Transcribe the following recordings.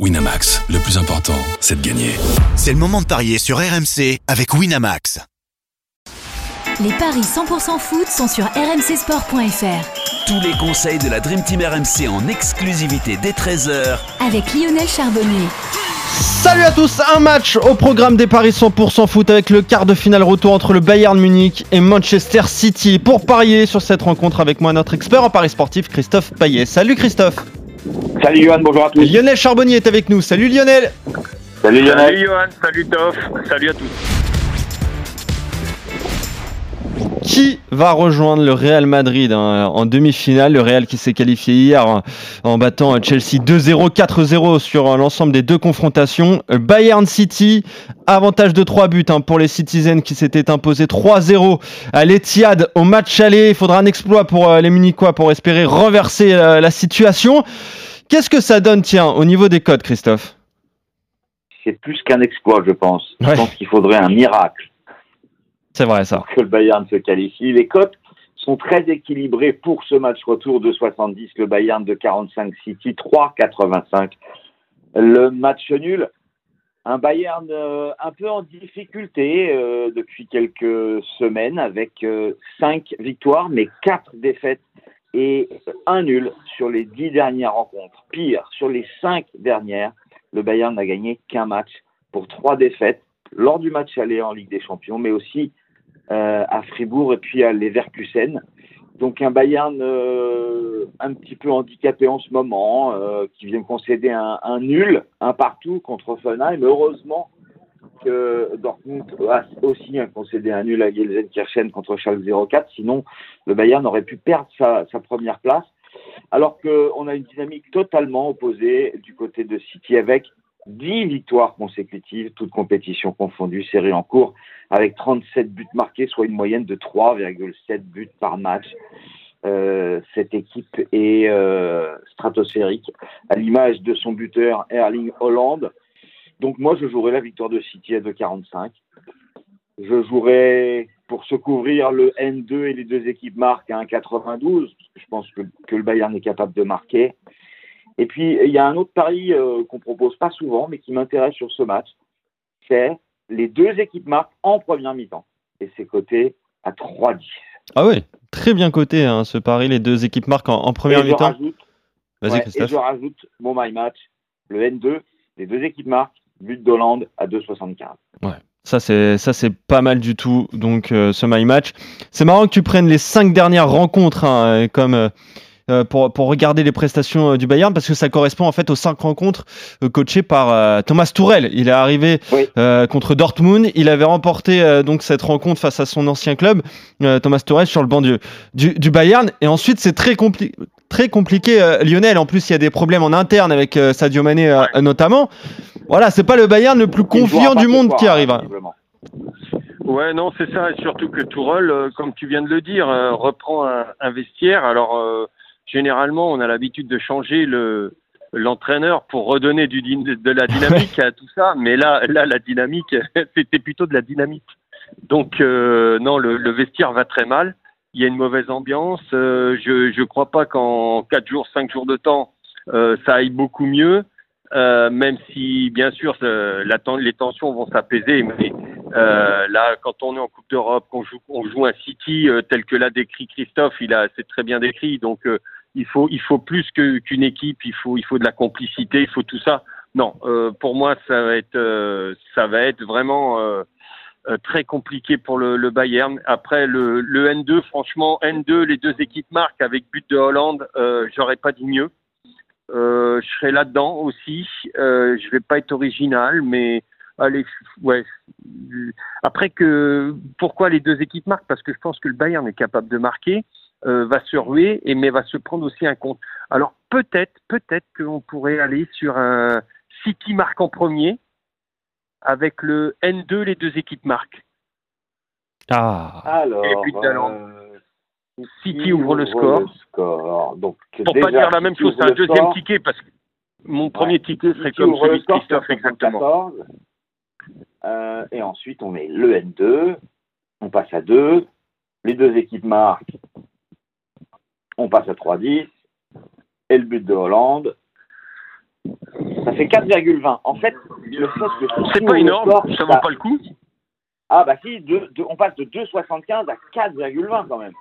Winamax, le plus important, c'est de gagner. C'est le moment de parier sur RMC avec Winamax. Les paris 100% foot sont sur rmcsport.fr. Tous les conseils de la Dream Team RMC en exclusivité dès 13h Avec Lionel Charbonnier. Salut à tous, un match au programme des paris 100% foot avec le quart de finale retour entre le Bayern Munich et Manchester City. Pour parier sur cette rencontre avec moi, notre expert en paris sportif, Christophe Payet. Salut Christophe Salut Johan, bonjour à tous. Lionel Charbonnier est avec nous. Salut Lionel Salut Lionel. Salut Johan, salut Toff, salut à tous. Qui va rejoindre le Real Madrid hein, en demi-finale? Le Real qui s'est qualifié hier en battant Chelsea 2-0, 4-0 sur l'ensemble des deux confrontations. Bayern City, avantage de 3 buts hein, pour les Citizens qui s'étaient imposés 3-0 à l'Etihad au match aller. Il faudra un exploit pour euh, les Munichois pour espérer renverser euh, la situation. Qu'est-ce que ça donne, tiens, au niveau des codes, Christophe? C'est plus qu'un exploit, je pense. Ouais. Je pense qu'il faudrait un miracle C'est vrai ça. pour que le Bayern se qualifie. Les cotes sont très équilibrées pour ce match retour de 70, le Bayern de 45 City, 3,85. Le match nul, un Bayern euh, un peu en difficulté euh, depuis quelques semaines avec 5 victoires mais 4 défaites et un nul sur les 10 dernières rencontres. Pire, sur les 5 dernières, le Bayern n'a gagné qu'un match pour 3 défaites lors du match aller en Ligue des Champions, mais aussi euh, à Fribourg et puis à Leverkusen. Donc un Bayern euh, un petit peu handicapé en ce moment, euh, qui vient de concéder un, un nul, un partout contre Offenheim. Heureusement Dortmund a aussi concédé un nul à Gelsenkirchen contre Schalke 04. Sinon, le Bayern aurait pu perdre sa, première place. Alors qu'on a une dynamique totalement opposée du côté de City avec 10 victoires consécutives, toutes compétitions confondues, série en cours, avec 37 buts marqués, soit une moyenne de 3,7 buts par match. Euh, cette équipe est euh, stratosphérique, à l'image de son buteur Erling Holland. Donc moi, je jouerai la victoire de City à 2,45. Je jouerai pour se couvrir le N2 et les deux équipes marquent à 1,92. Je pense que, que le Bayern est capable de marquer. Et puis, il y a un autre pari euh, qu'on propose pas souvent, mais qui m'intéresse sur ce match. C'est les deux équipes marquent en première mi-temps. Et c'est coté à 3,10. Ah ouais, très bien coté hein, ce pari. Les deux équipes marquent en, en première mi-temps. Vas-y ouais, et je rajoute mon my match, le N2, les deux équipes marquent, but d'Hollande à 2,75. Ça c'est ça c'est pas mal du tout. Donc euh, ce my match, c'est marrant que tu prennes les cinq dernières rencontres hein, euh, comme euh, pour pour regarder les prestations euh, du Bayern parce que ça correspond en fait aux cinq rencontres euh, coachées par Thomas Tourel. Il est arrivé Oui. contre Dortmund, il avait remporté donc cette rencontre face à son ancien club Thomas Tourel sur le banc du du, du Bayern et ensuite c'est très compliqué. Très compliqué, Lionel. En plus, il y a des problèmes en interne avec Sadio Mané notamment. Voilà, c'est pas le Bayern le plus confiant du monde qui arrive. hein. Ouais, non, c'est ça, et surtout que Tourelle, euh, comme tu viens de le dire, euh, reprend un, un vestiaire. Alors, euh, généralement, on a l'habitude de changer le l'entraîneur pour redonner du, de la dynamique à tout ça, mais là, là, la dynamique, c'était plutôt de la dynamite. Donc, non, le, le vestiaire va très mal. Il y a une mauvaise ambiance. Je je crois pas qu'en quatre jours, cinq jours de temps, ça aille beaucoup mieux. Euh, même si, bien sûr, les tensions vont s'apaiser, mais euh, là, quand on est en Coupe d'Europe, qu'on joue, on joue un City euh, tel que l'a décrit Christophe, il a, c'est très bien décrit. Donc, il faut, il faut plus qu'une équipe. Il faut, il faut de la complicité. Il faut tout ça. Non, pour moi, ça va être, ça va être vraiment très compliqué pour le, Bayern. Après, le, le N2, franchement, N2, les deux équipes marquent avec but de Hollande. J'aurais pas dit mieux. Euh, je serai là-dedans aussi. Euh, je vais pas être original, mais allez, ouais. Après que pourquoi les deux équipes marquent? Parce que je pense que le Bayern est capable de marquer, euh, va se ruer et mais va se prendre aussi un compte. Alors peut-être, peut-être qu'on pourrait aller sur un City marque en premier avec le N2 les deux équipes marquent. Ah. Alors, Et puis de Hollande. City ouvre le score. score. Donc, Pour déjà, pas dire la même chose, c'est un deuxième score. ticket parce que mon premier ticket serait City comme celui de Christophe exactement. 74. Euh, et ensuite, on met le N2. On passe à 2. Les deux équipes marquent. On passe à 3-10. Et le but de Hollande. Ça fait 4,20. En fait, le fait que C'est pas énorme, score, ça vaut pas le coup. Ah bah si, de- de- on passe de 2,75 à 4,20 quand même.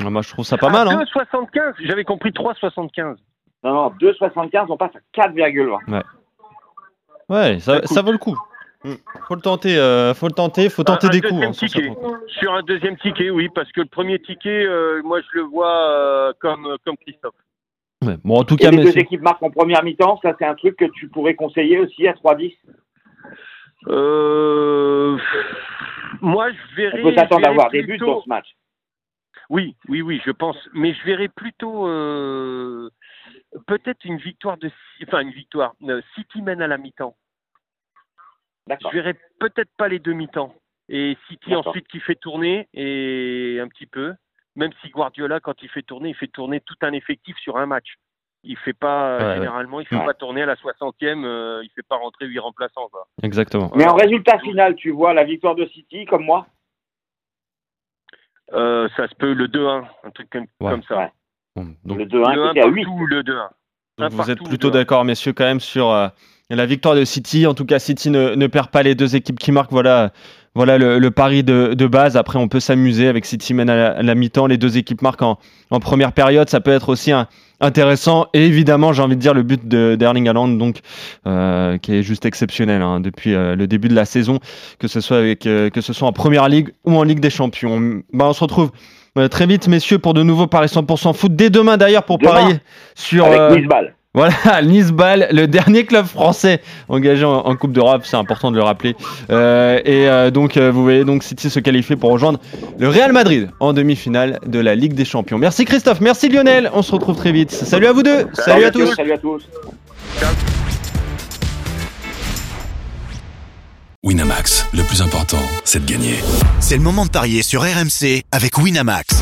Ah, Moi, je trouve ça pas mal. Hein. 2,75 J'avais compris 3,75. Non, non, 2,75, on passe à 4,20. Ouais, ça, Écoute. ça vaut le coup. Mm. Faut le tenter, euh, faut le tenter, faut tenter Un- un des coups. hein, sur un deuxième ticket, oui, parce que le premier ticket, euh, moi je le vois euh, comme, comme Christophe. Ouais. Bon, en tout Et cas, les deux équipes marquent en première mi-temps, ça c'est un truc que tu pourrais conseiller aussi à 3-10 Euh, moi je verrais. On peut s'attendre à avoir des buts dans ce match. Oui, oui, oui, je pense. Mais je verrais plutôt euh, peut-être une victoire de. Enfin, une victoire. euh, City mène à la mi-temps. D'accord. Je verrais peut-être pas les deux mi-temps. Et City D'accord. ensuite qui fait tourner, et un petit peu. Même si Guardiola, quand il fait tourner, il fait tourner tout un effectif sur un match. Il fait pas, Ouais, ouais. généralement, il fait Ouais. pas tourner à la 60e, euh, il fait pas rentrer huit remplaçants. Quoi. Exactement. Mais en résultat final, tu vois la victoire de City comme moi Euh, ça se peut le 2-1, un truc comme, Ouais. comme ça. Ouais. Bon, donc, Le 2-1 le 1 qui était à 8. partout, le 2-1. donc un vous êtes plutôt d'accord, messieurs, quand même, sur euh, la victoire de City. En tout cas, City ne, ne perd pas les deux équipes qui marquent. Voilà, voilà le, le pari de, de base. Après, on peut s'amuser avec City mène à la, mi-temps. Les deux équipes marquent en, en première période. Ça peut être aussi un- intéressant. Et évidemment, j'ai envie de dire le but de d'Erling Haaland, donc euh, qui est juste exceptionnel hein, depuis euh, le début de la saison, que ce soit avec euh, que ce soit en première ligue ou en Ligue des Champions. Bah, on se retrouve. très vite, messieurs, pour de nouveaux paris 100% foot. Dès demain, d'ailleurs, pour Demain. parier sur Avec. Voilà, Nice-Ball, le dernier club français engagé en, en Coupe d'Europe, c'est important de le rappeler. Euh, et euh, donc, euh, vous voyez donc City se qualifier pour rejoindre le Real Madrid en demi-finale de la Ligue des Champions. Merci Christophe, merci Lionel, on se retrouve très vite. Salut à vous deux, salut à tous. Salut à tous. Winamax, le plus important, c'est de gagner. C'est le moment de parier sur RMC avec Winamax.